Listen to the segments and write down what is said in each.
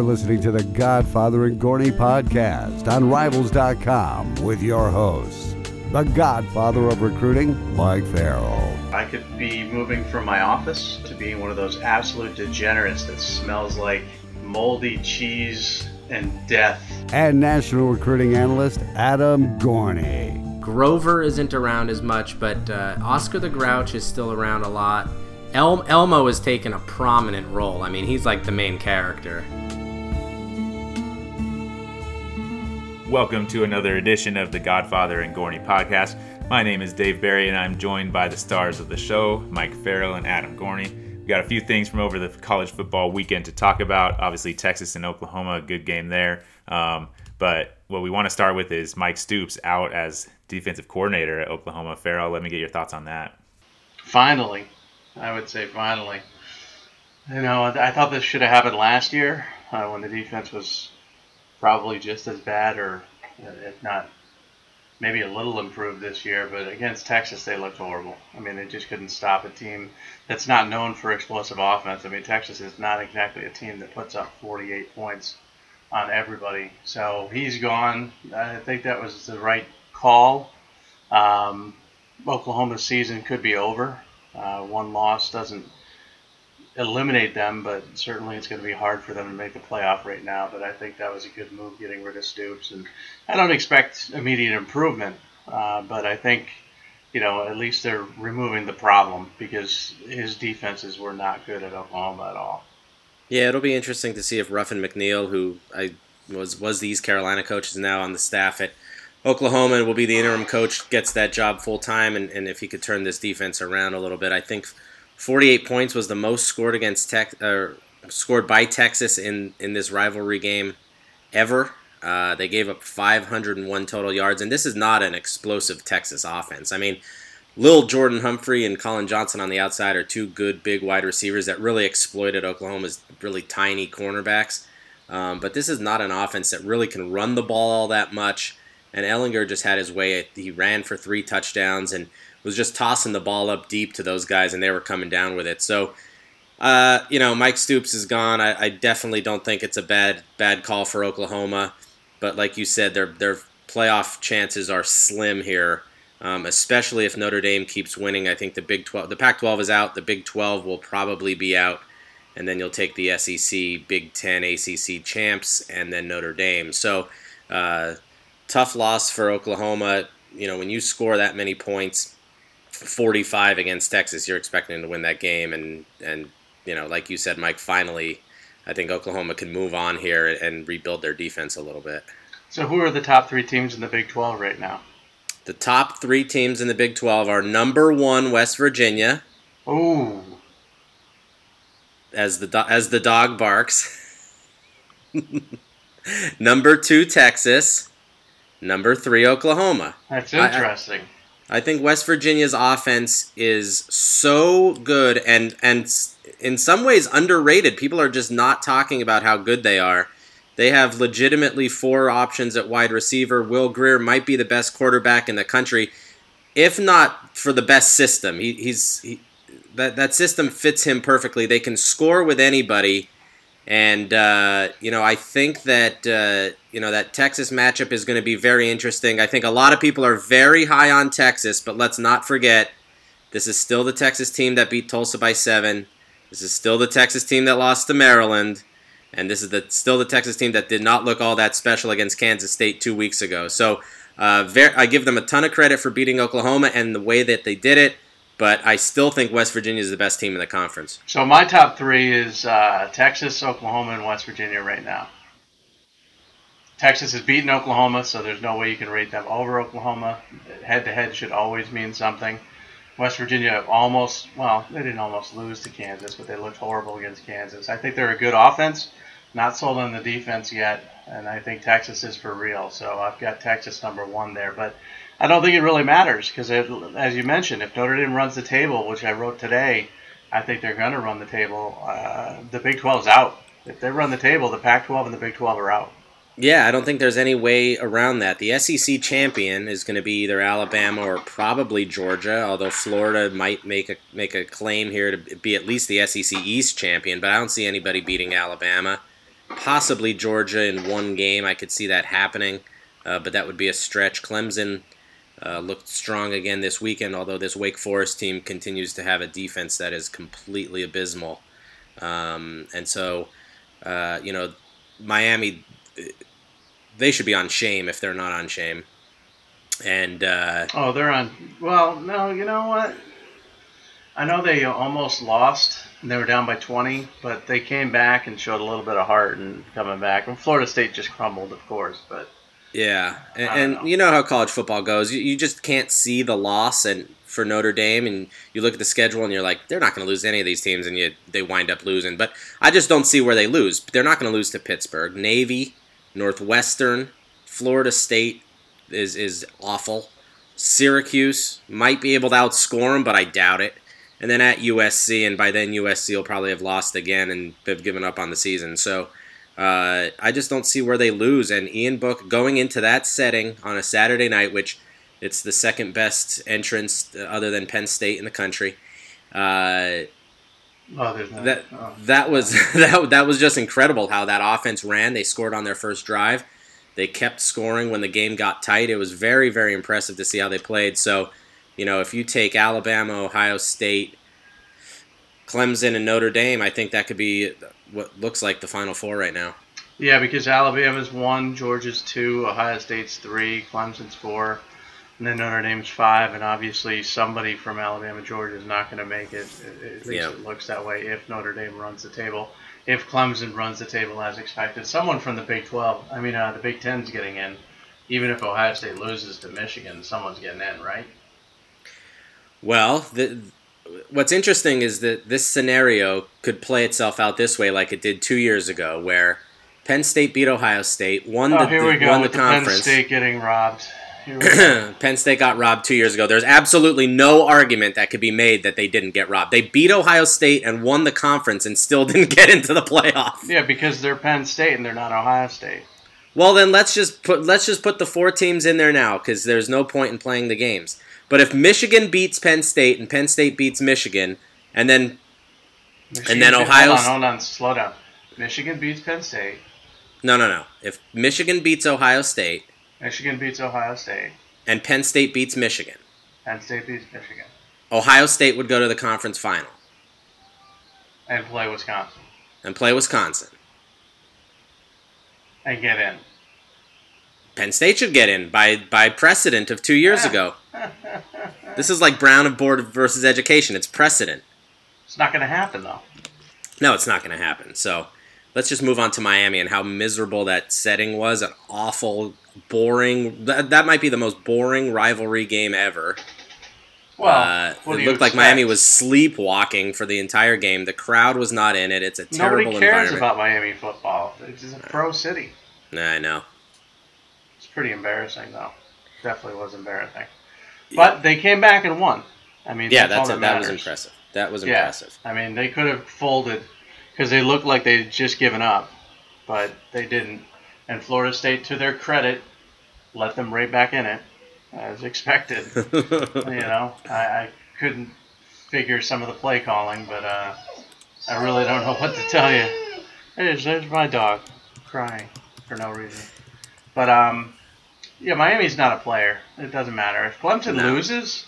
You're listening to the Godfather and Gorney podcast on Rivals.com with your hosts, the Godfather of Recruiting, Mike Farrell. I could be moving from my office to being one of those absolute degenerates that smells like moldy cheese and death. And national recruiting analyst Adam Gorney. Grover isn't around as much, but uh, Oscar the Grouch is still around a lot. El- Elmo has taken a prominent role. I mean, he's like the main character. Welcome to another edition of the Godfather and Gorney podcast. My name is Dave Barry, and I'm joined by the stars of the show, Mike Farrell and Adam Gorney. We got a few things from over the college football weekend to talk about. Obviously, Texas and Oklahoma, good game there. Um, but what we want to start with is Mike Stoops out as defensive coordinator at Oklahoma. Farrell, let me get your thoughts on that. Finally, I would say finally. You know, I thought this should have happened last year uh, when the defense was probably just as bad, or if not, maybe a little improved this year. But against Texas, they looked horrible. I mean, they just couldn't stop a team that's not known for explosive offense. I mean, Texas is not exactly a team that puts up 48 points on everybody. So he's gone. I think that was the right call. Um, Oklahoma's season could be over. Uh, one loss doesn't eliminate them, but certainly it's going to be hard for them to make the playoff right now. But I think that was a good move getting rid of Stoops, and I don't expect immediate improvement, uh, but I think you know at least they're removing the problem because his defenses were not good at Oklahoma at all. Yeah, it'll be interesting to see if Ruffin McNeill, who I was was the East Carolina coach, is now on the staff at Oklahoma and will be the interim coach, gets that job full time, and, and if he could turn this defense around a little bit, I think 48 points was the most scored against Tech, or scored by Texas in in this rivalry game ever. Uh, they gave up 501 total yards, and this is not an explosive Texas offense. I mean, Lil Jordan Humphrey and Collin Johnson on the outside are two good big wide receivers that really exploited Oklahoma's really tiny cornerbacks. Um, but this is not an offense that really can run the ball all that much. And Ehlinger just had his way. He ran for three touchdowns and was just tossing the ball up deep to those guys, and they were coming down with it. So, uh, you know, Mike Stoops is gone. I, I, definitely don't think it's a bad bad call for Oklahoma. But like you said, their their playoff chances are slim here, um, especially if Notre Dame keeps winning. I think the Big 12, the Pac-12 is out. The Big 12 will probably be out, and then you'll take the SEC, Big 10, ACC champs, and then Notre Dame. So. Uh, tough loss for Oklahoma. You know, when you score that many points, 45 against Texas, you're expecting to win that game. And, and you know, like you said, Mike, finally, I think Oklahoma can move on here and rebuild their defense a little bit. So, who are the top three teams in the Big 12 right now? The top three teams in the Big 12 are number one, West Virginia. Oh. As the, do- as the dog barks. number two, Texas. Number three, Oklahoma. That's interesting. I, I, think West Virginia's offense is so good and and in some ways underrated. People are just not talking about how good they are. They have legitimately four options at wide receiver. Will Grier might be the best quarterback in the country, if not for the best system. He, he's he, that that system fits him perfectly. They can score with anybody and uh, you know, I think that uh, you know that Texas matchup is going to be very interesting. I think a lot of people are very high on Texas, but let's not forget this is still the Texas team that beat Tulsa by seven. This is still the Texas team that lost to Maryland, and this is the still the Texas team that did not look all that special against Kansas State two weeks ago. So, uh, very, I give them a ton of credit for beating Oklahoma and the way that they did it but I still think West Virginia is the best team in the conference. So my top three is uh, Texas, Oklahoma, and West Virginia right now. Texas has beaten Oklahoma, so there's no way you can rate them over Oklahoma. Head to head should always mean something. West Virginia almost, well, they didn't almost lose to Kansas, but they looked horrible against Kansas. I think they're a good offense, not sold on the defense yet, and I think Texas is for real. So I've got Texas number one there. But I don't think it really matters because, as you mentioned, if Notre Dame runs the table, which I wrote today, I think they're going to run the table. Uh, the Big 12 is out. If they run the table, the Pac 12 and the Big 12 are out. Yeah, I don't think there's any way around that. The SEC champion is going to be either Alabama or probably Georgia, although Florida might make a make a claim here to be at least the SEC East champion, but I don't see anybody beating Alabama. possibly Georgia in one game. I could see that happening, uh, but that would be a stretch. Clemson uh, looked strong again this weekend, although this Wake Forest team continues to have a defense that is completely abysmal. Um, and so, uh, you know, Miami, they should be on shame if they're not on shame. And uh, Oh, they're on. Well, no, you know what? I know they almost lost. and They were down by 20, but they came back and showed a little bit of heart and coming back. And Florida State just crumbled, of course, but Yeah, and, and you know how college football goes. You, you just can't see the loss, and for Notre Dame, and you look at the schedule, and you're like, they're not going to lose any of these teams, and you they wind up losing. But I just don't see where they lose. They're not going to lose to Pittsburgh, Navy, Northwestern, Florida State is is awful. Syracuse might be able to outscore them, but I doubt it. And then at USC, and by then USC will probably have lost again and have given up on the season. So. Uh, I just don't see where they lose. And Ian Book going into that setting on a Saturday night, which it's the second best entrance other than Penn State in the country. Uh, oh, there's that oh. that was that, that was just incredible how that offense ran. They scored on their first drive. They kept scoring when the game got tight. It was very very impressive to see how they played. So, you know, if you take Alabama, Ohio State, Clemson, and Notre Dame, I think that could be what looks like the Final Four right now. Yeah, because Alabama's one, Georgia's two, Ohio State's three, Clemson's four, and then Notre Dame's five, and obviously somebody from Alabama, Georgia is not going to make it. At least Yeah. it looks that way if Notre Dame runs the table. If Clemson runs the table as expected, someone from the Big 12, I mean uh, the Big 10's getting in. Even if Ohio State loses to Michigan, someone's getting in, right? Well, the, what's interesting is that this scenario could play itself out this way, like it did two years ago, where Penn State beat Ohio State, won Oh, the, here we go won the the Penn. State getting robbed. Here we go. Penn State got robbed two years ago. There's absolutely no argument that could be made that they didn't get robbed. They beat Ohio State and won the conference and still didn't get into the playoff. yeah, because they're Penn State and they're not Ohio State. Well, then let's just put let's just put the four teams in there now because there's no point in playing the games. But if Michigan beats Penn State and Penn State beats Michigan, and then Michigan then beat- Ohio's- Hold on, hold on, slow down. Michigan beats Penn State. no, no, no, if Michigan beats Ohio State Michigan beats Ohio State. and Penn State beats Michigan, Penn State beats Michigan. Ohio State would go to the conference final And play Wisconsin. and play Wisconsin. And get in. Penn State should get in by by precedent of two years ago. This is like Brown of Board versus Education. It's precedent. It's not going to happen, though. No, it's not going to happen. So let's just move on to Miami and how miserable that setting was. An awful, boring. That, that might be the most boring rivalry game ever. Well, Uh, it looked like expect? Miami was sleepwalking for the entire game. The crowd was not in it. It's a terrible Nobody cares environment. about Miami football. It's a pro city. Nah, I know. It's pretty embarrassing, though. Definitely was embarrassing. But they came back and won. I mean, Yeah, that's, that's that, That was impressive. That was Yeah. impressive. I mean, they could have folded because they looked like they'd just given up, but they didn't. And Florida State, to their credit, let them right back in it, as expected. you know, I, I couldn't figure some of the play calling, but uh, I really don't know what to tell you. There's, there's my dog crying for no reason. But um, yeah, Miami's not a player. It doesn't matter if Clemson No. loses,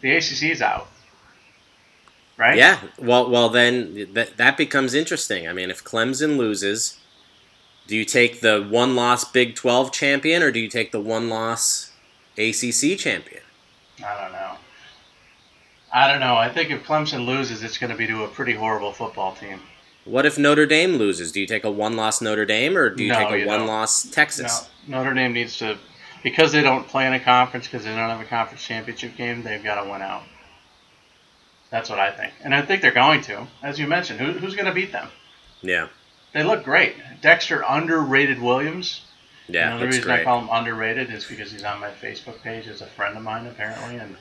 the ACC is out. Right? Yeah, well, well, then that that becomes interesting. I mean, if Clemson loses, do you take the one-loss Big Twelve champion or do you take the one-loss ACC champion? I don't know. I don't know. I think if Clemson loses, it's going to be to a pretty horrible football team. What if Notre Dame loses? Do you take a one-loss Notre Dame or do you No, take a you one-loss Texas? No, Notre Dame needs to, because they don't play in a conference, because they don't have a conference championship game, they've got to win out. That's what I think. And I think they're going to. As you mentioned, who, who's going to beat them? Yeah, They look great. Dexter underrated Williams. yeah, and the that's reason I call him underrated is because he's on my Facebook page as a friend of mine, apparently, and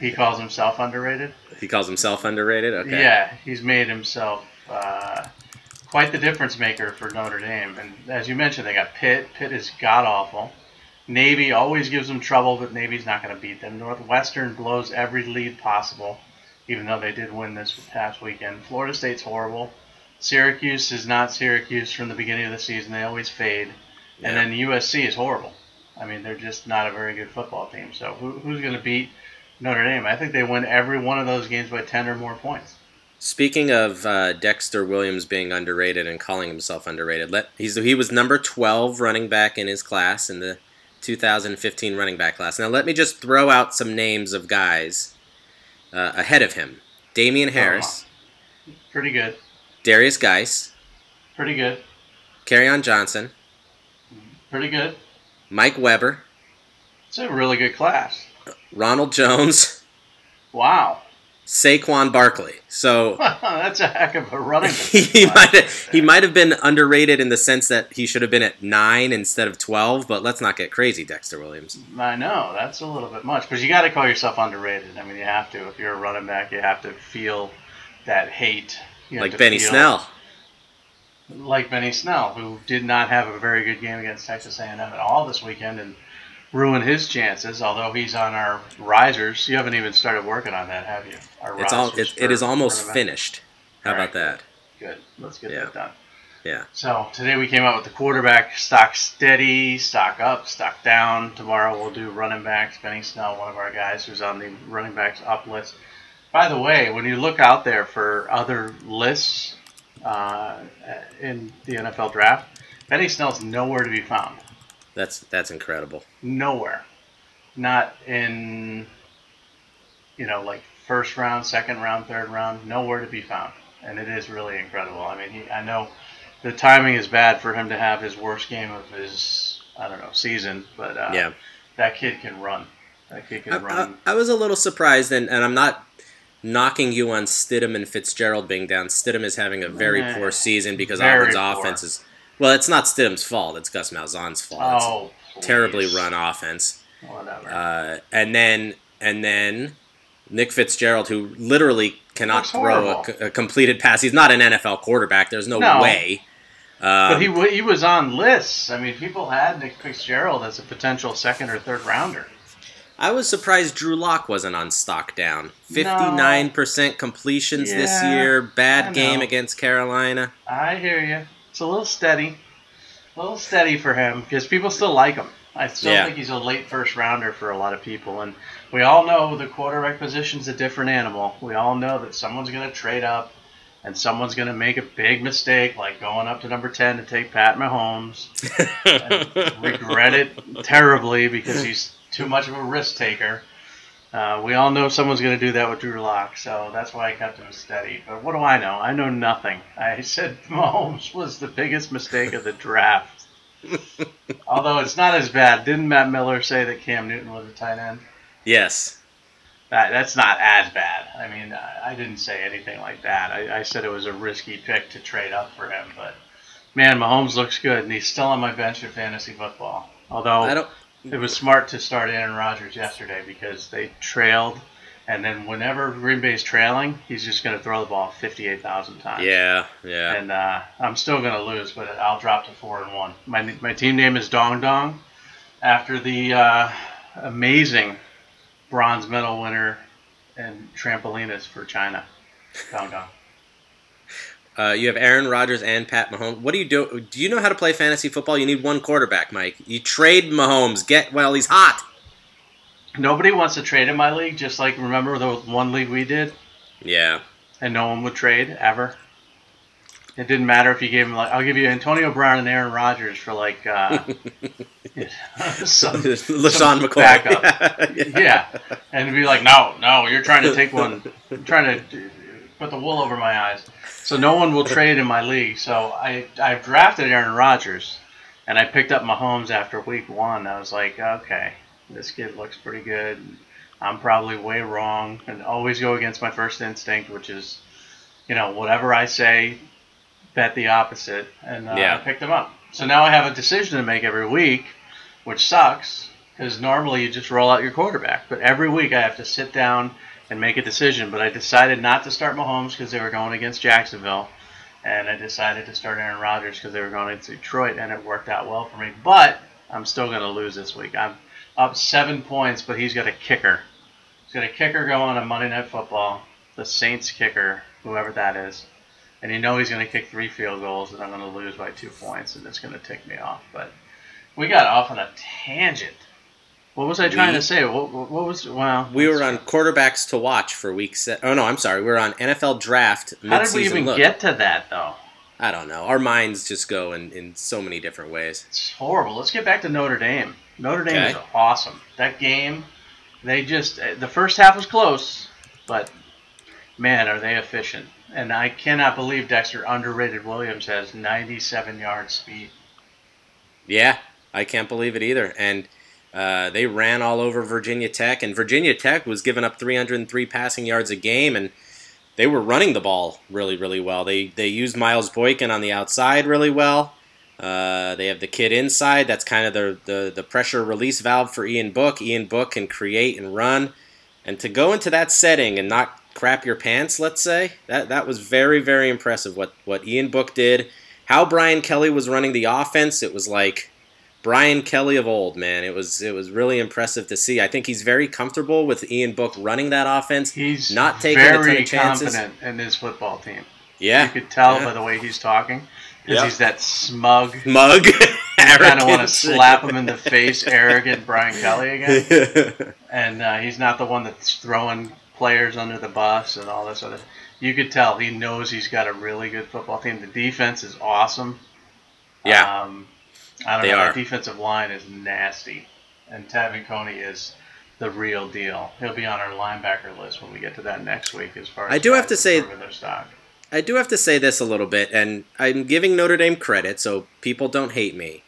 he calls himself underrated. he calls himself underrated. Okay. Yeah, he's made himself uh, quite the difference maker for Notre Dame. And as you mentioned, they got Pitt. Pitt is god awful. Navy always gives them trouble, but Navy's not going to beat them. Northwestern blows every lead possible, even though they did win this past weekend. Florida State's horrible. Syracuse is not Syracuse from the beginning of the season. They always fade. And then USC is horrible. I mean, they're just not a very good football team. So who, who's going to beat Notre Dame? I think they win every one of those games by 10 or more points. Speaking of uh, Dexter Williams being underrated and calling himself underrated, let he's he was number twelve running back in his class in the 2015 running back class. Now let me just throw out some names of guys uh, ahead of him: Damien Harris, Pretty good. Derrius Guice, Pretty good. Kerryon Johnson, Pretty good. Mike Weber, It's a really good class. Ronald Jones, Wow. Saquon Barkley. So That's a heck of a running back. he might have, he might have been underrated in the sense that he should have been at nine instead of twelve. But let's not get crazy, Dexter Williams. I know that's a little bit much, but you got to call yourself underrated. I mean, you have to. If you're a running back, you have to feel that hate. You Like Benny feel- Snell. like Benny Snell, who did not have a very good game against Texas A&M at all this weekend and ruined his chances. Although he's on our risers, you haven't even started working on that, have you? Our It's all it, it is almost back? finished. How about that? Good. Let's get Yeah. that done. Yeah. So today we came out with the quarterback stock steady, stock up, stock down. Tomorrow we'll do running backs. Benny Snell, one of our guys who's on the running backs up list. By the way, when you look out there for other lists uh, in the NFL draft, Benny Snell's nowhere to be found. That's that's incredible. Nowhere. Not in, you know, like first round, second round, third round. Nowhere to be found. And it is really incredible. I mean, he, I know the timing is bad for him to have his worst game of his, I don't know, season, but uh, Yeah. that kid can run. That kid can I, run. I, I was a little surprised, and, and I'm not knocking you on Stidham and Fitzgerald being down. Stidham is having a very Eh, poor season because Auburn's poor. offense is. Well, it's not Stidham's fault. It's Gus Malzahn's fault. oh, It's terribly run offense. Whatever. Uh, and then and then Nick Fitzgerald, who literally cannot throw a, a completed pass. He's not an NFL quarterback. There's no, No. way. Um, but he he was on lists. I mean, people had Nick Fitzgerald as a potential second or third rounder. I was surprised Drew Lock wasn't on stock down. 59% completions this year. Bad game against Carolina. I hear you. It's a little steady, a little steady for him because people still like him. I still Yeah. think he's a late first rounder for a lot of people, and we all know the quarterback position's a different animal. We all know that someone's going to trade up, and someone's going to make a big mistake, like going up to number ten to take Pat Mahomes, and regret it terribly because he's too much of a risk taker. Uh, we all know someone's going to do that with Drew Lock, so that's why I kept him steady. But what do I know? I know nothing. I said Mahomes was the biggest mistake of the draft. Although it's not as bad. Didn't Matt Miller say that Cam Newton was a tight end? yes. That, that's not as bad. I mean, I, I didn't say anything like that. I, I said it was a risky pick to trade up for him. But man, Mahomes looks good, and he's still on my bench in fantasy football. Although I don't. It was smart to start Aaron Rodgers yesterday because they trailed, and then whenever Green Bay's trailing, he's just going to throw the ball 58,000 times. Yeah, yeah. And uh, I'm still going to lose, but I'll drop to four and one. My my team name is Dong Dong, after the uh, amazing bronze medal winner and trampolinist for China, Dong Dong. Uh, you have Aaron Rodgers and Pat Mahomes. What do you do? Do you know how to play fantasy football? You need one quarterback, Mike. You trade Mahomes. Get well. He's hot. Nobody wants to trade in my league, just like remember the one league we did, Yeah. and no one would trade ever. It didn't matter if you gave him like I'll give you Antonio Brown and Aaron Rodgers for like uh, some, LeSean some McCoy. backup. yeah, and it'd be like, no, no, you're trying to take one, trying to put the wool over my eyes. So no one will trade in my league. So I I drafted Aaron Rodgers, and I picked up Mahomes after week one. I was like, okay, this kid looks pretty good. I'm probably way wrong, and always go against my first instinct, which is, you know, whatever I say, bet the opposite, and uh, Yeah. I picked him up. So now I have a decision to make every week, which sucks because normally you just roll out your quarterback, but every week I have to sit down and make a decision. But I decided not to start Mahomes because they were going against Jacksonville, and I decided to start Aaron Rodgers because they were going against Detroit, and it worked out well for me. But I'm still going to lose this week. I'm up seven points, but he's got a kicker. He's got a kicker going on Monday Night Football, the Saints kicker, whoever that is. and you know he's going to kick three field goals, and I'm going to lose by two points, and it's going to tick me off. But we got off on a tangent. What was I trying We- to say? What, what, was well? We were on quarterbacks to watch for week se- Oh no, I'm sorry. We were on NFL draft How did we even look. get to that though? I don't know. Our minds just go in, in so many different ways. It's horrible. Let's get back to Notre Dame. Notre Dame Okay. is awesome. That game, they just eh, the first half was close, but man, are they efficient! And I cannot believe Dexter underrated Williams has 97 yard speed. Yeah, I can't believe it either. And uh, they ran all over Virginia Tech, and Virginia Tech was giving up 303 passing yards a game, and they were running the ball really, really well. They they used Miles Boykin on the outside really well. Uh, they have the kid inside. That's kind of the, the the pressure release valve for Ian Book. Ian Book can create and run, and to go into that setting and not crap your pants, let's say that that was very very impressive. What what Ian Book did, how Brian Kelly was running the offense, it was like Brian Kelly of old, man. It was it was really impressive to see. I think he's very comfortable with Ian Book running that offense. He's Not taking a ton of chances. confident in his football team. Yeah, You could tell yeah. by the way he's talking because Yeah. he's that smug. mug. I kind of want to slap him in the face, arrogant Brian Kelly again. and uh, he's not the one that's throwing players under the bus and all this other. You could tell he knows he's got a really good football team. The defense is awesome. yeah, Um, I don't They know. are. That defensive line is nasty, and Te'von Coney is the real deal. He'll be on our linebacker list when we get to that next week. As far as I do have to say- their stock. I do have to say this a little bit, and I'm giving Notre Dame credit, so people don't hate me.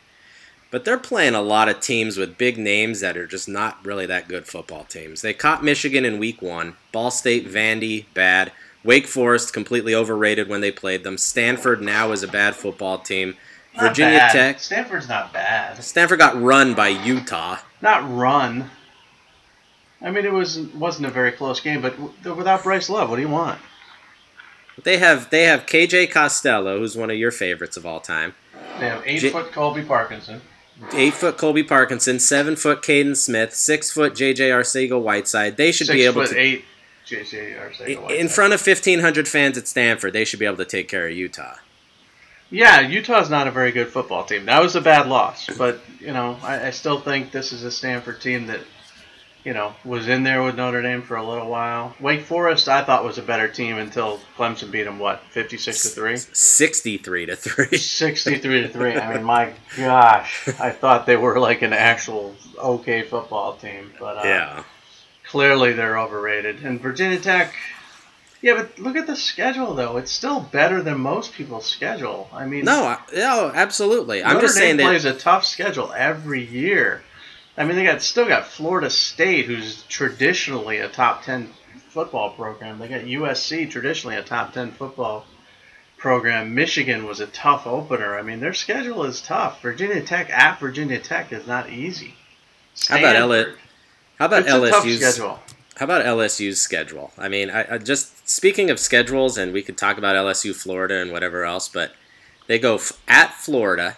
But they're playing a lot of teams with big names that are just not really that good football teams. They caught Michigan in week one. Ball State, Vandy, bad. Wake Forest, completely overrated when they played them. Stanford now is a bad football team. Not Virginia bad. Tech. Stanford's not bad. Stanford got run by Utah. Not run. I mean, it was wasn't a very close game, but w- without Bryce Love, what do you want? They have they have KJ Costello, who's one of your favorites of all time. They have eight J- foot Colby Parkinson. Eight foot Colby Parkinson, seven foot Kaden Smith, six foot JJ Arcega Whiteside. They should Six be able foot to eight. JJ Arcega Whiteside. in front of fifteen hundred fans at Stanford. They should be able to take care of Utah. Yeah, Utah's not a very good football team. That was a bad loss, but you know, I, I still think this is a Stanford team that, you know, was in there with Notre Dame for a little while. Wake Forest, I thought was a better team until Clemson beat them. What, fifty-six to three? Sixty-three to three. 63 to 3. I mean, my gosh. I thought they were like an actual okay football team. But uh, yeah, clearly they're overrated. And Virginia Tech, yeah, but look at the schedule, though. It's still better than most people's schedule. I mean, no, I- no, absolutely. I'm Notre just Dame saying that. plays a tough schedule every year. I mean, they got still got Florida State, who's traditionally a top 10 football program. They got USC, traditionally a top 10 football program. Michigan was a tough opener. I mean, their schedule is tough. Virginia Tech at Virginia Tech is not easy. How about Stanford, How about It's a tough LSU's schedule. How about LSU's schedule? I mean, I, I just speaking of schedules, and we could talk about LSU, Florida, and whatever else, but they go f- at Florida,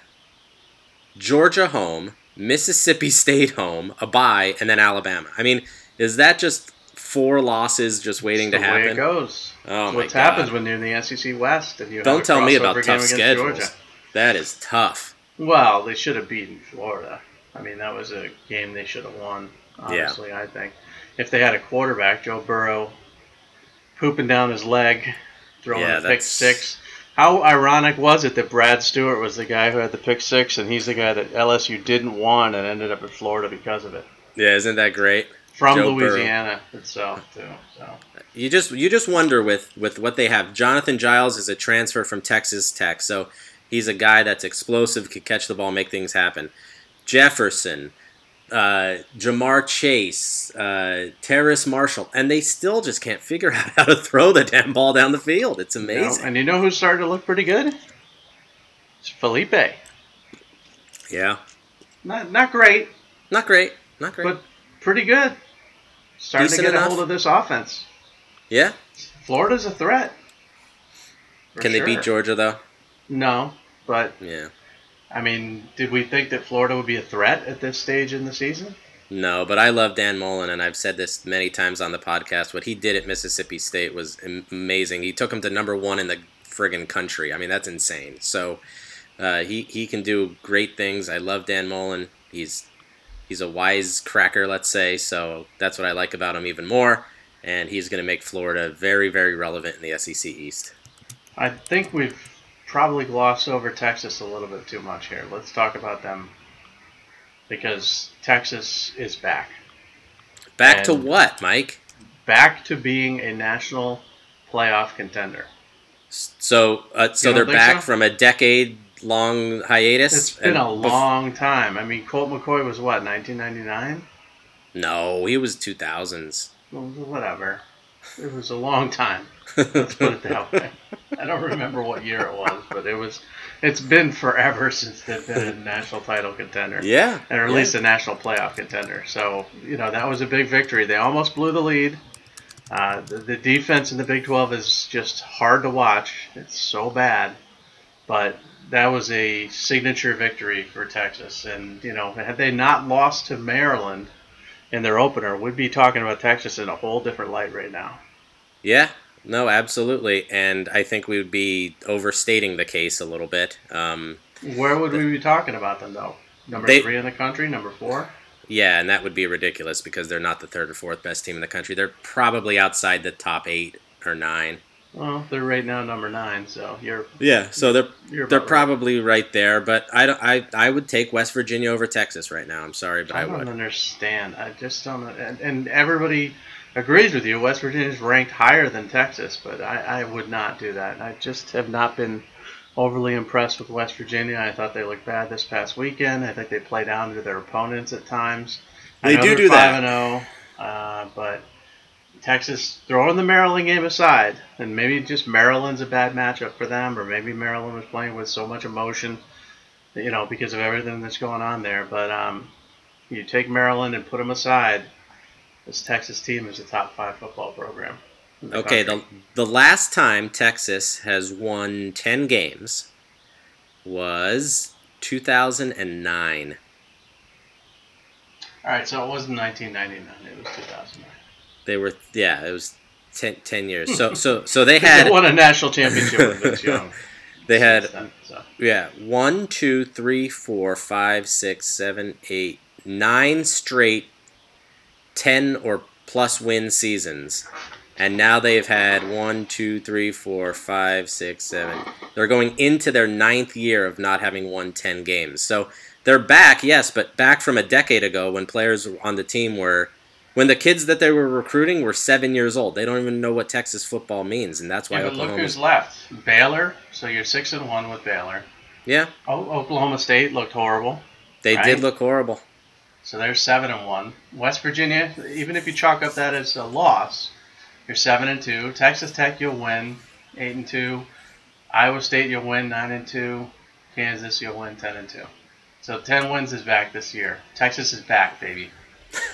Georgia home, Mississippi State home, a bye, and then Alabama. I mean, is that just four losses just waiting to the way it goes. Oh It's my what God. happens when you're in the SEC West and you Don't tell me about tough schedules. Georgia. That is tough. Well, they should have beaten Florida. I mean, that was a game they should have won. Honestly, I think if they had a quarterback, Joe Burrow, pooping down his leg, throwing Yeah, a pick that's- six. How ironic was it that Brad Stewart was the guy who had the pick six, and he's the guy that LSU didn't want and ended up at Florida because of it Yeah, isn't that great? from Joe Burrow. Louisiana itself too. So You just you just wonder with with what they have. Jonathan Giles is a transfer from Texas Tech, so he's a guy that's explosive, could catch the ball, make things happen. Jefferson, uh, Ja'Marr Chase, uh, Terrace Marshall, and they still just can't figure out how to throw the damn ball down the field. It's amazing. and you know who's starting to look pretty good? It's Feleipe. Yeah, Not not great, not great, not great. but pretty good. Starting Decent to get enough. a hold of this offense. yeah, Florida's a threat. Can they beat Georgia though? No, but Yeah. I mean, did we think that Florida would be a threat at this stage in the season? No, but I love Dan Mullen, and I've said this many times on the podcast. What he did at Mississippi State was amazing. He took them to number one in the friggin' country. I mean, that's insane. So uh, he he can do great things. I love Dan Mullen. He's he's a wise cracker, let's say. So that's what I like about him even more. And he's going to make Florida very very relevant in the SEC East. I think we've probably glossed over Texas a little bit too much here. Let's talk about them because Texas is back. Back to what, Mike? Back to being a national playoff contender. So uh, so they're back so? from a decade long hiatus. It's been and a bef- long time. I mean, Colt McCoy was what, 1999? No, he was two thousands. Well, whatever. It was a long time. Let's put it that way. I don't remember what year it was, but it was. It's been forever since they've been a national title contender. Yeah, and or at yeah. least a national playoff contender. So you know that was a big victory. They almost blew the lead. Uh, the, the defense in the Big 12 is just hard to watch. It's so bad, but that was a signature victory for Texas. And you know, had they not lost to Maryland in their opener, we'd be talking about Texas in a whole different light right now. Yeah, no, absolutely. And I think we would be overstating the case a little bit. Um, Where would we be talking about them though? Number They- three in the country, number four. yeah, and that would be ridiculous because they're not the third or fourth best team in the country. They're probably outside the top eight or nine. Well, they're right now number nine, so you're Yeah, so they're you're they're right. probably right there. But I don't. I I would take West Virginia over Texas right now. I'm sorry, but I, I don't would. understand. I just don't. And, and everybody agrees with you. West Virginia is ranked higher than Texas, but I, I would not do that. I just have not been overly impressed with West Virginia. I thought they looked bad this past weekend. I think they play down to their opponents at times. They do do that. Five and zero, uh, but Texas throwing the Maryland game aside, and maybe just Maryland's a bad matchup for them, or maybe Maryland was playing with so much emotion, you know, because of everything that's going on there. But um, you take Maryland and put them aside. This Texas team is a top five football program. the Okay, the country. the last time Texas has won ten games was 2009. all right. So it wasn't 1999. It was 2009. They were yeah, it was 10, 10 years. So so so they had They won a national championship with Vince Young. they had so. yeah one two three four five six seven eight nine straight ten or plus win seasons. And now they've had one, two, three, four, five, six, seven. They're going into their ninth year of not having won 10 games. So they're back, yes, but back from a decade ago when players on the team were, when the kids that they were recruiting were seven years old. They don't even know what Texas football means, and that's why Yeah, but look who's left. Baylor. So you're six and one with Baylor. Yeah, Oh, Oklahoma State looked horrible. they Right. did look horrible. So they're seven and one. West Virginia, even if you chalk up that as a loss, you're seven and two. Texas Tech, you'll win eight and two. Iowa State, you'll win nine and two. Kansas, you'll win ten and two. So ten wins is back this year. Texas is back, baby.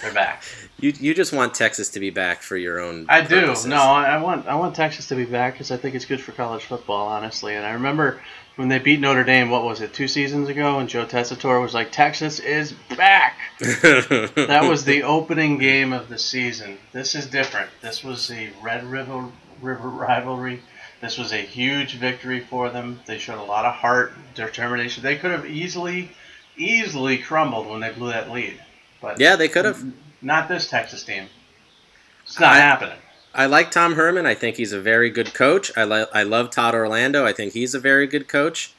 They're back. You you just want Texas to be back for your own. I do. No, I I want I want Texas to be back because I think it's good for college football, honestly. And I remember when they beat Notre Dame. What was it? Two seasons ago, and Joe Tessitore was like, "Texas is back." that was the opening game of the season. This is different. This was a Red River River rivalry. This was a huge victory for them. They showed a lot of heart, determination. They could have easily, easily crumbled when they blew that lead. But yeah, they could have. not this Texas team. It's not I- happening. I like Tom Herman. I think he's a very good coach. I, li- I love Todd Orlando. I think he's a very good coach.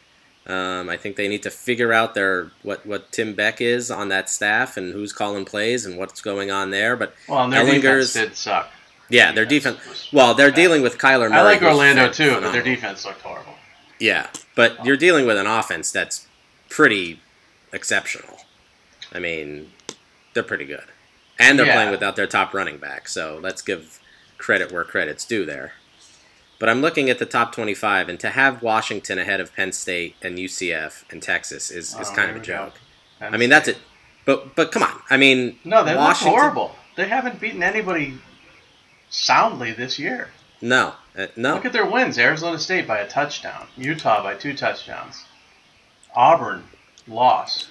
Um, I think they need to figure out their what, what Tim Beck is on that staff and who's calling plays and what's going on there. But Well, and their Ehlinger's- defense did suck. yeah, their defense. Well, they're bad. dealing with Kyler Murray. I like Orlando too, but their defense looked horrible. Yeah, but you're dealing with an offense that's pretty exceptional. I mean, they're pretty good, and they're Yeah. playing without their top running back. So let's give credit where credit's due there. But I'm looking at the top 25, and to have Washington ahead of Penn State and UCF and Texas is, is Oh, kind of a joke. I mean, that's it. But but come on, I mean, No, they look Washington- horrible. They haven't beaten anybody soundly this year. No, uh, no. Look at their wins. Arizona State by a touchdown. Utah by two touchdowns. Auburn lost.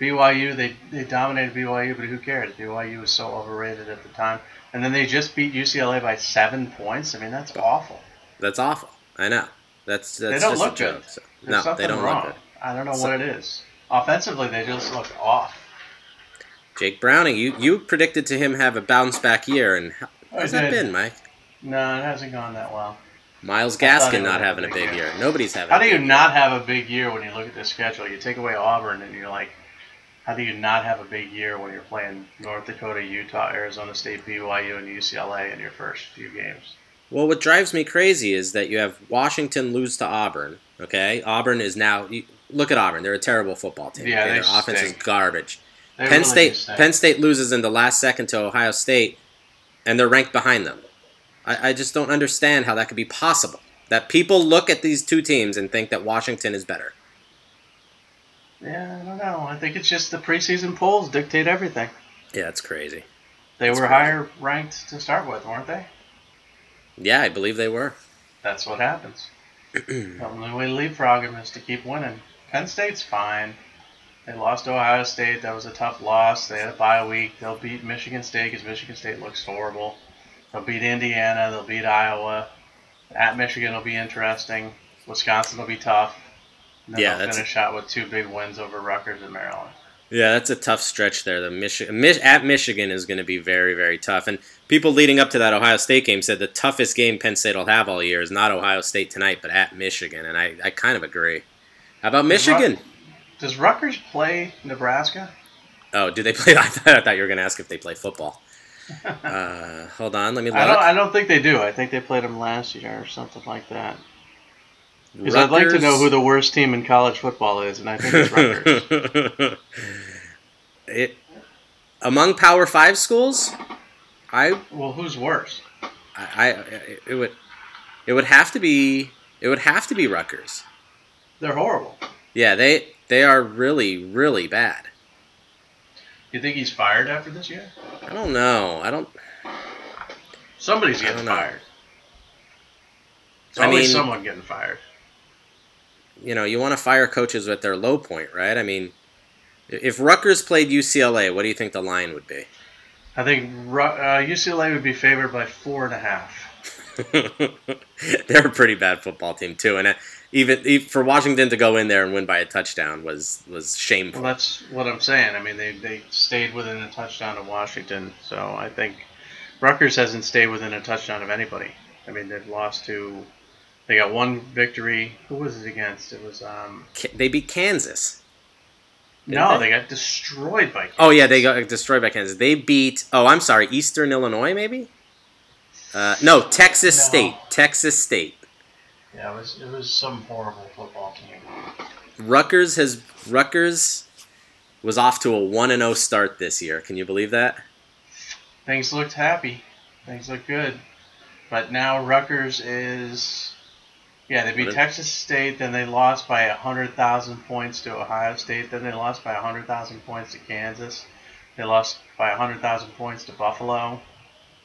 BYU they, they dominated BYU, but who cares? BYU was so overrated at the time. And then they just beat UCLA by seven points. I mean that's awful. That's awful. I know. That's They don't just look a joke. good. So- no, they don't wrong. look good. I don't know So- what it is. Offensively, they just look off. Jake Browning, you you predicted to him have a bounce back year, and how, how's that been, Mike? No, it hasn't gone that well. Myles I thought he Gaskin not having a big year. year. Nobody's having. How do you not have a big year when you look at the schedule? You take away Auburn, and you're like, how do you not have a big year when you're playing North Dakota, Utah, Arizona State, BYU, and UCLA in your first few games? Well, what drives me crazy is that you have Washington lose to Auburn. Okay, Auburn is now. You, look at Auburn; they're a terrible football team. Yeah, their offense is garbage. They Penn really State stink. Penn State loses in the last second to Ohio State, and they're ranked behind them. I, I just don't understand how that could be possible. That people look at these two teams and think that Washington is better. Yeah, I don't know. I think it's just the preseason polls dictate everything. Yeah, it's crazy. They That's were crazy. higher ranked to start with, weren't they? Yeah, I believe they were. That's what happens. the only way to leapfrog them is to keep winning. Penn State's fine. They lost to Ohio State. That was a tough loss. They had a bye week. They'll beat Michigan State because Michigan State looks horrible. They'll beat Indiana. They'll beat Iowa. At Michigan will be interesting. Wisconsin will be tough. And Yeah, they'll that's- finish out with two big wins over Rutgers and Maryland. Yeah, that's a tough stretch there. The Michi- Mich- at Michigan is going to be very, very tough. And people leading up to that Ohio State game said the toughest game Penn State will have all year is not Ohio State tonight, but at Michigan. And I, I kind of agree. How about Michigan? Does Rutgers play Nebraska? Oh, do they play? I thought, I thought you were going to ask if they play football. Uh, hold on, let me look. I don't. I don't think they do. I think they played them last year or something like that. Because I'd like to know who the worst team in college football is, and I think it's Rutgers. it among Power Five schools, I well, who's worse? I, I it would it would have to be it would have to be Rutgers. They're horrible. Yeah, they they are really really bad. You think he's fired after this year? I don't know. I don't. Somebody's getting don't fired. It's I always mean- someone getting fired. You know, you want to fire coaches at their low point, right? I mean, if Rutgers played UCLA, what do you think the line would be? I think uh, UCLA would be favored by four and a half. They're a pretty bad football team too, and uh, even, even for Washington to go in there and win by a touchdown was was shameful. Well, that's what I'm saying. I mean, they, they stayed within a touchdown of Washington, so I think Rutgers hasn't stayed within a touchdown of anybody. I mean, they've lost to. They got one victory. Who was it against? It was um. They beat Kansas. No, they? they got destroyed by. Oh yeah, they got destroyed by Kansas. They beat. Oh, I'm sorry, Eastern Illinois, maybe. Uh, no, Texas No. State. Texas State. Yeah, it was it was some horrible football team. Rutgers has Rutgers was off to a one and zero start this year. Can you believe that? Things looked happy. Things looked good, but now Rutgers is. Yeah, they beat What? Texas State, then they lost by hundred thousand points to Ohio State, then they lost by hundred thousand points to Kansas. They lost by hundred thousand points to Buffalo.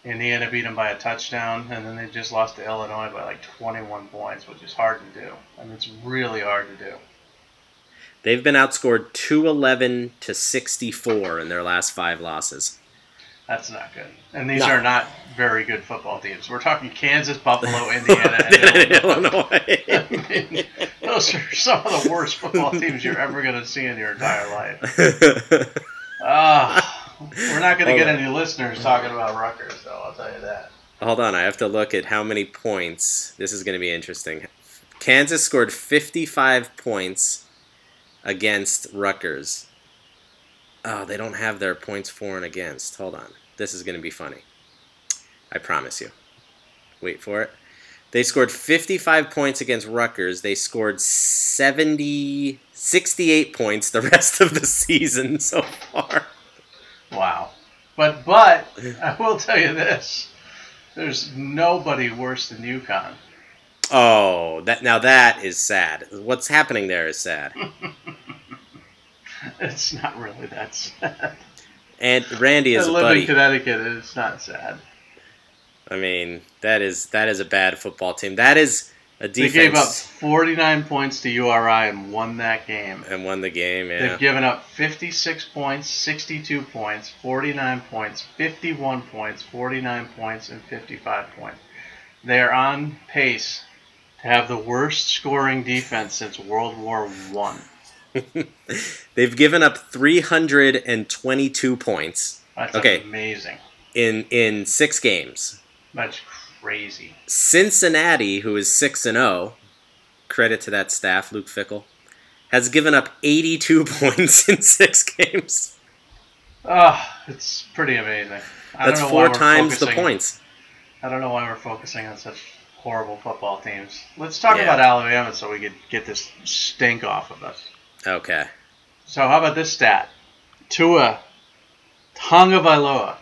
Indiana beat them by a touchdown, and then they just lost to Illinois by like 21 points, which is hard to do. I mean, it's really hard to do. They've been outscored two eleven to sixty four in their last five losses. That's not good. And these No. are not very good football teams. We're talking Kansas, Buffalo, Indiana, and Illinois. I mean, those are some of the worst football teams you're ever going to see in your entire life. Ah, we're not going to get on. any listeners talking about Rutgers, though. I'll tell you that. Hold on, I have to look at how many points. This is going to be interesting. Kansas scored 55 points against Rutgers. Oh, they don't have their points for and against. Hold on. This is going to be funny. I promise you. Wait for it. They scored 55 points against Rutgers. They scored 70, 68 points the rest of the season so far. Wow. But but I will tell you this: there's nobody worse than UConn. Oh, that now that is sad. What's happening there is sad. It's not really that sad. And Randy is I a live in buddy. Connecticut. and It's not sad. I mean, that is that is a bad football team. That is a defense. They gave up 49 points to URI and won that game. and won the game. Yeah. They've given up 56 points, 62 points, 49 points, 51 points, 49 points, and 55 points. They are on pace to have the worst scoring defense since World War One. They've given up 322 points That's Okay. amazing. in in six games. That's crazy. Cincinnati, who is six and zero, credit to that staff, Luke Fickell, has given up 82 points in six games. Oh, it's pretty amazing. I That's don't know why four times the points. I don't know why we're focusing on such horrible football teams. Let's talk Yeah. about Alabama so we could get this stink off of us. Okay. So how about this stat? Tua Tagovailoa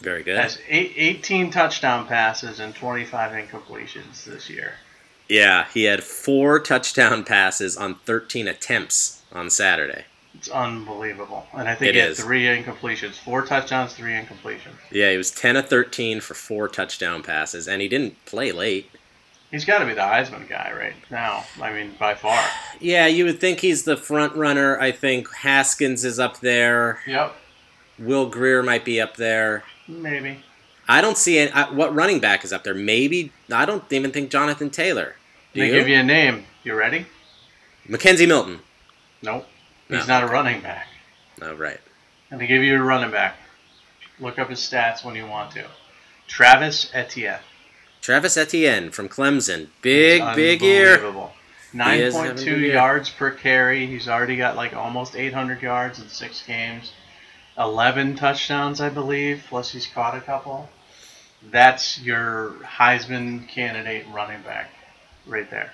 Very good. has eight, 18 touchdown passes and 25 incompletions this year. Yeah, he had four touchdown passes on 13 attempts on Saturday. It's unbelievable. And I think It he had is. three incompletions. Four touchdowns, three incompletions. Yeah, he was 10 of 13 for four touchdown passes, and he didn't play late. He's got to be the Heisman guy right now. I mean, by far. Yeah, you would think he's the front runner. I think Haskins is up there. Yep, Will Grier might be up there. maybe. I don't see any, I, what running back is up there. Maybe I don't even think Jonathan Taylor. Do They you? give you a name. You ready? McKenzie Milton. Nope. No. He's not a running back. Oh, right. And they give you a running back. Look up his stats when you want to. Travis Etienne. Travis Etienne from Clemson. Big, big year. unbelievable. He is having a 9.2 good year. yards per carry. He's already got like almost 800 yards in six games. 11 touchdowns, I believe, plus he's caught a couple. That's your Heisman candidate running back right there.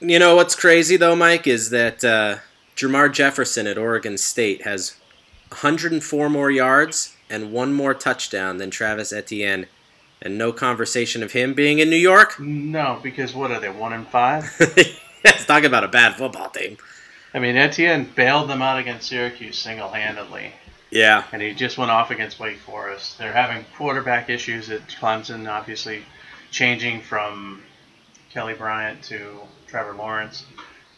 You know what's crazy though, Mike, is that uh, Jermar Jefferson at Oregon State has 104 more yards and one more touchdown than Travis Etienne, and no conversation of him being in New York. No, because what are they, one and five? Let's talk about a bad football team. I mean, Etienne bailed them out against Syracuse single handedly. Yeah, and he just went off against Wake Forest. They're having quarterback issues at Clemson, obviously changing from Kelly Bryant to Trevor Lawrence.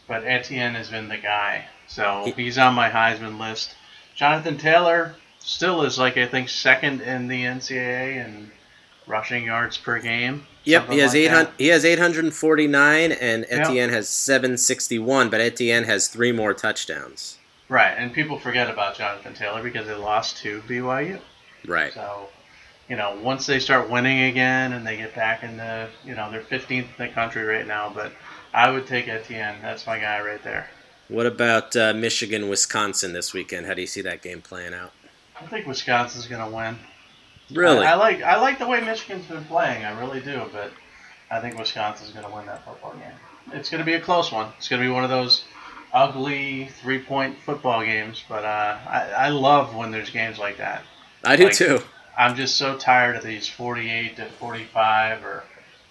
But Etienne has been the guy. So he's on my Heisman list. Jonathan Taylor still is like I think second in the NCAA in rushing yards per game. Yep, he has like eight that. He has eight hundred and forty nine, and Yeah. Etienne has seven sixty one. But Etienne has three more touchdowns. Right, and people forget about Jonathan Taylor because they lost to BYU. Right. So, you know, once they start winning again and they get back in the, you know, they're 15th in the country right now, but I would take Etienne. That's my guy right there. What about uh, Michigan, Wisconsin this weekend? How do you see that game playing out? I think Wisconsin's going to win. Really? I, I like I like the way Michigan's been playing. I really do, but I think Wisconsin's going to win that football game. It's going to be a close one. It's going to be one of those ugly three-point football games, but uh, I, I love when there's games like that. I do like- too. I'm just so tired of these 48 to 45 or,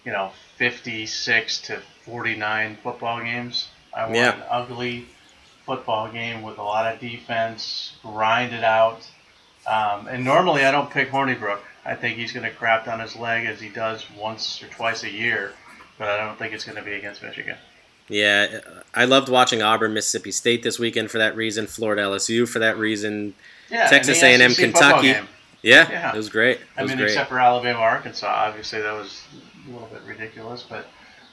you know, 56 to 49 football games. I want Yeah. an ugly football game with a lot of defense, grind it out. Um, and normally I don't pick Hornibrook. I think he's going to crap down his leg as he does once or twice a year, but I don't think it's going to be against Michigan. Yeah, I loved watching Auburn, Mississippi State this weekend for that reason. Florida, LSU for that reason. Yeah, Texas and A&M, SEC Kentucky. Yeah, Yeah. it was great. It I was mean, great. except for Alabama, Arkansas. Obviously, that was a little bit ridiculous, but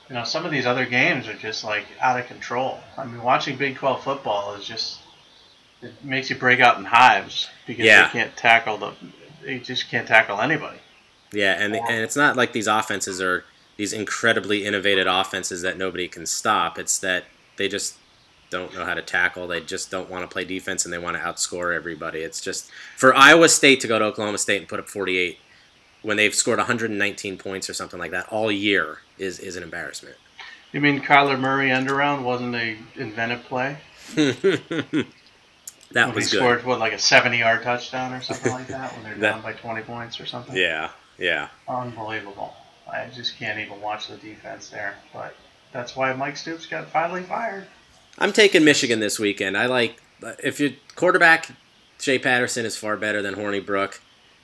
you know, some of these other games are just like out of control. I mean, watching Big 12 football is just it makes you break out in hives because Yeah. they can't tackle the they just can't tackle anybody. Yeah, and and it's not like these offenses are these incredibly innovative offenses that nobody can stop. It's that they just don't know how to tackle. They just don't want to play defense and they want to outscore everybody. It's just for Iowa State to go to Oklahoma State and put up 48 when they've scored 119 points or something like that all year is is an embarrassment. You mean Kyler Murray end around wasn't a inventive play? that when was he good. scored what like a 70 yard touchdown or something like that when they're That- down by 20 points or something. Yeah, yeah. Unbelievable. I just can't even watch the defense there. But that's why Mike Stoops got finally fired. I'm taking Michigan this weekend. I like if your quarterback Shea Patterson is far better than Hornibrook.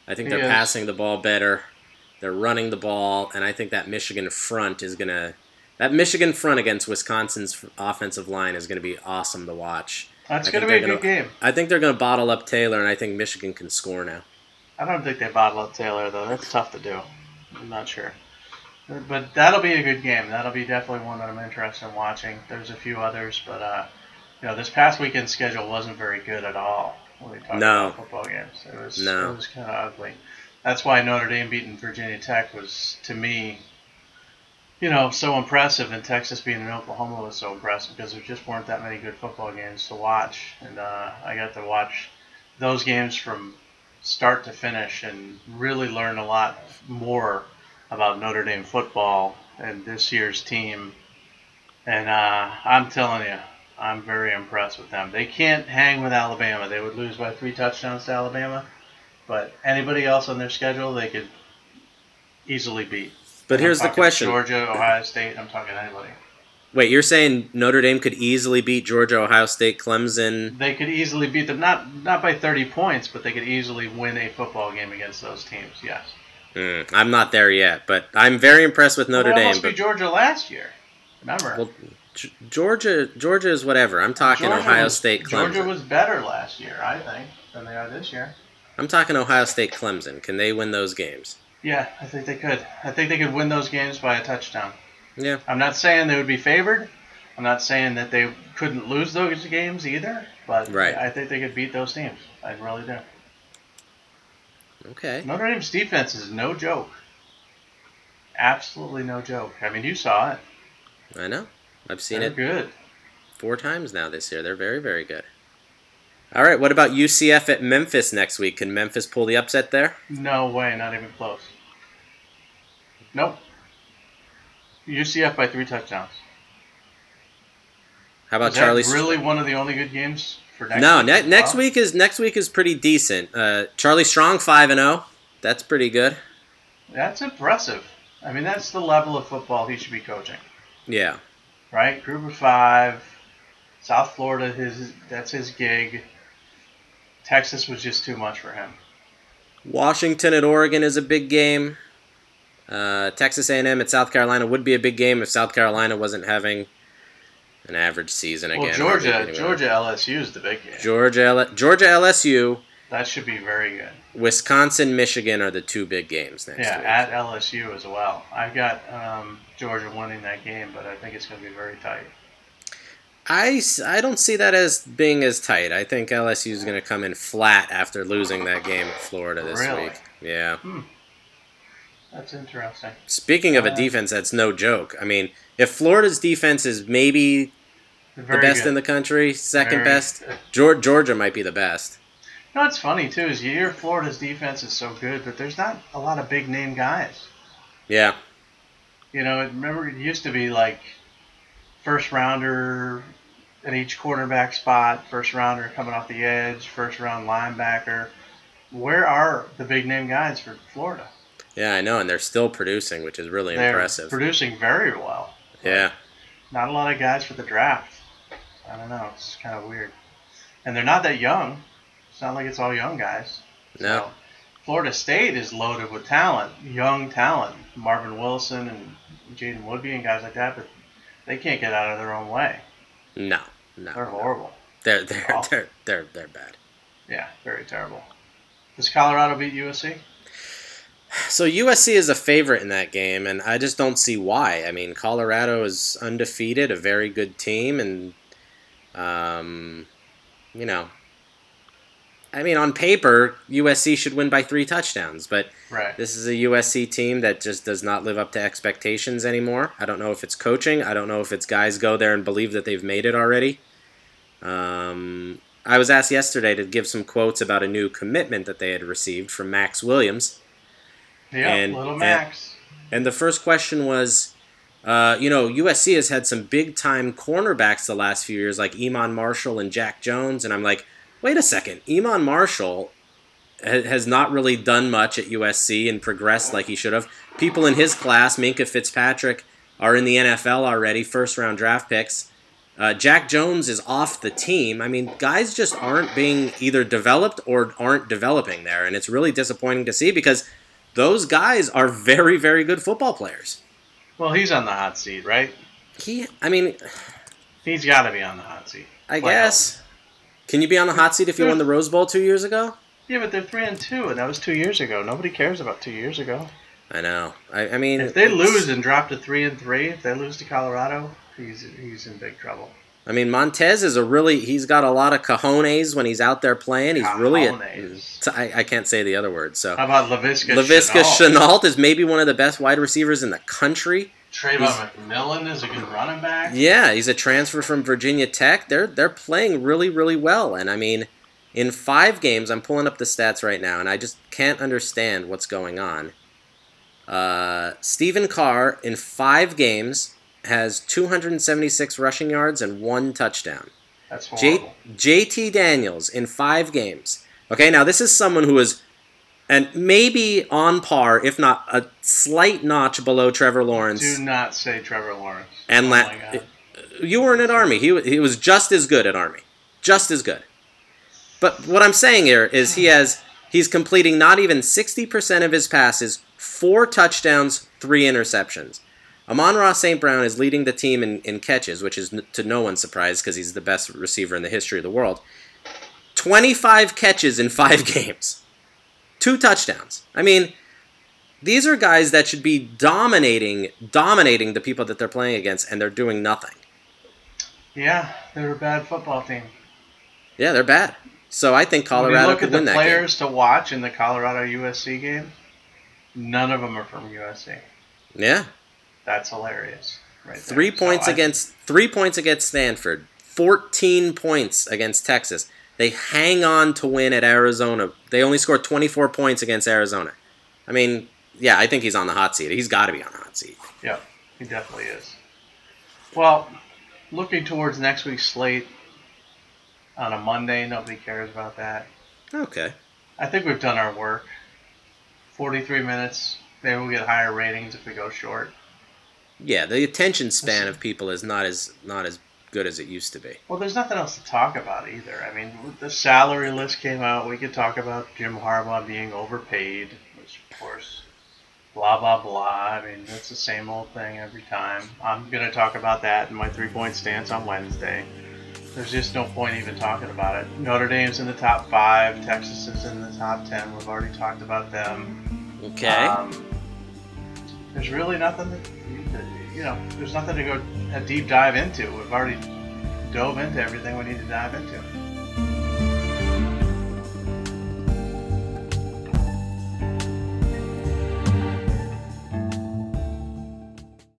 I think He they're is. passing the ball better. They're running the ball, and I think that Michigan front is gonna that Michigan front against Wisconsin's offensive line is gonna be awesome to watch. That's I going to think be a they're good game. I think they're gonna bottle up Taylor, and I think Michigan can score now. I don't think they bottle up Taylor though. That's tough to do. I'm not sure. But that'll be a good game. That'll be definitely one that I'm interested in watching. There's a few others, but uh, you know, this past weekend's schedule wasn't very good at all when we talk No. about football games. It was No. it was kind of ugly. That's why Notre Dame beating Virginia Tech was to me, you know, so impressive, and Texas being in Oklahoma was so impressive because there just weren't that many good football games to watch, and uh, I got to watch those games from start to finish and really learn a lot more about Notre Dame football and this year's team. And uh, I'm telling you, I'm very impressed with them. They can't hang with Alabama. They would lose by three touchdowns to Alabama. But anybody else on their schedule, they could easily beat. But here's the question. Georgia, Ohio State, I'm talking anybody. Wait, you're saying Notre Dame could easily beat Georgia, Ohio State, Clemson? They could easily beat them, not not by 30 points, but they could easily win a football game against those teams, yes. Mm, I'm not there yet, but I'm very impressed with Notre well, Dame. almost beat But Georgia last year. Remember? well, G- Georgia, Georgia is whatever. I'm talking Georgia Ohio was- State, Clemson. Georgia was better last year, I think, than they are this year. I'm talking Ohio State, Clemson. Can they win those games? Yeah, I think they could. I think they could win those games by a touchdown. Yeah. I'm not saying they would be favored. I'm not saying that they couldn't lose those games either, but Right. I think they could beat those teams. I really do. Okay. Notre Dame's defense is no joke. Absolutely no joke. I mean, you saw it. I know. I've seen They're it good. four times now this year. They're very, very good. All right. What about UCF at Memphis next week? Can Memphis pull the upset there? No way, not even close. Nope. UCF by three touchdowns. How about Is Charlie? really one of the only good games for next no, week? ne- next week is next week is pretty decent. Uh, Charlie Strong five and zero. That's pretty good. That's impressive. I mean, that's the level of football he should be coaching, Yeah. right? Group of five, South Florida, his that's his gig. Texas was just too much for him. Washington at Oregon is a big game. Uh, Texas A&M at South Carolina would be a big game if South Carolina wasn't having an average season again. well, Georgia, anyone. Georgia, LSU is the big game. Georgia, L- Georgia, LSU, That should be very good. Wisconsin, Michigan are the two big games next week. Yeah, week. at LSU as well. I've got um, Georgia winning that game, but I think it's going to be very tight. I, I don't see that as being as tight. I think LSU is going to come in flat after losing that game at Florida this Really? week. Yeah. That's interesting. Speaking of a Uh, defense, that's no joke. I mean, if Florida's defense is maybe the best good. in the country, second Very best, good. Georgia, Georgia might be the best. You know what's funny too is you hear Florida's defense is so good, but there's not a lot of big name guys. Yeah. You know, remember it used to be like first rounder at each cornerback spot, first rounder coming off the edge, first round linebacker. Where are the big name guys for Florida? Yeah, I know, and they're still producing, which is really They're impressive. producing very well. yeah. Not a lot of guys for the draft. I don't know. It's kind of weird. And they're not that young. It's not like it's all young guys. No. So, Florida State is loaded with talent, young talent. Marvin Wilson and Jaiden Woodbey and guys like that, but they can't get out of their own way. No. No. They're horrible. They're they're they're they're they're bad. Yeah, very terrible. Does Colorado beat USC? So USC is a favorite in that game, and I just don't see why. I mean, Colorado is undefeated, a very good team, and um, you know, I mean, on paper, USC should win by three touchdowns, but Right. this is a USC team that just does not live up to expectations anymore. I don't know if it's coaching. I don't know if it's guys go there and believe that they've made it already. Um, I was asked yesterday to give some quotes about a new commitment that they had received from Max Williams. Yeah, And- little and- And the first question was, uh, you know, USC has had some big time cornerbacks the last few years, like Iman Marshall and Jack Jones. And I'm like, wait a second, Iman Marshall ha- has not really done much at USC and progressed like he should have. People in his class, Minkah Fitzpatrick, are in the NFL already, first round draft picks. Uh, Jack Jones is off the team. I mean, guys just aren't being either developed or aren't developing there. And it's really disappointing to see because those guys are very, very good football players. Well, he's on the hot seat, right? He, I mean, He's got to be on the hot seat. I guess. Can you be on the hot seat if you won the Rose Bowl two years ago? Yeah, but they're three and two, and that was two years ago. Nobody cares about two years ago. I know. I, I mean, If they lose and drop to three and three, if they lose to Colorado, he's he's in big trouble. I mean, Montez is a really. He's got a lot of cojones when he's out there playing. He's really. A, Cojones. t- I, I can't say the other word. So How about Laviska? Laviska Shenault? Shenault is maybe one of the best wide receivers in the country. Travon McMillian is a good running back. Yeah, he's a transfer from Virginia Tech. They're they're playing really really well, and I mean, in five games, I'm pulling up the stats right now, and I just can't understand what's going on. Uh, Stephen Carr in five games has 276 rushing yards and one touchdown. That's J- horrible. JT Daniels in five games. Okay, now this is someone who is, and maybe on par, if not a slight notch below Trevor Lawrence. Do not say Trevor Lawrence. And oh la- you weren't at Army. He, he was just as good at Army. Just as good. But what I'm saying here is he has he's completing not even 60% of his passes, four touchdowns, three interceptions. Amon-Ra St. Brown is leading the team in, in catches, which is n- to no one's surprise because he's the best receiver in the history of the world. 25 catches in five games, two touchdowns. I mean, these are guys that should be dominating, dominating the people that they're playing against, and they're doing nothing. yeah, they're a bad football team. Yeah, they're bad. So I think Colorado when you look could at the win that players to watch in the Colorado USC game, none of them are from USC. Yeah, That's hilarious. Right there. three So points I- against three points against Stanford, fourteen points against Texas. They hang on to win at Arizona. They only scored twenty four points against Arizona. I mean, yeah, I think he's on the hot seat. He's got to be on the hot seat. Yeah, he definitely is. Well, looking towards next week's slate on a Monday, nobody cares about that. Okay. I think we've done our work. 43 minutes. Maybe we'll get higher ratings if we go short. Yeah, the attention span of people is not as not as good as it used to be. Well, there's nothing else to talk about either. I mean, the salary list came out. We could talk about Jim Harbaugh being overpaid, which, of course, blah, blah, blah. I mean, that's the same old thing every time. I'm going to talk about that in my three point stance on Wednesday. There's just no point even talking about it. Notre Dame's in the top five. Texas is in the top ten. We've already talked about them. Okay. Um, there's really nothing that, you know, there's nothing to go a deep dive into. We've already dove into everything we need to dive into.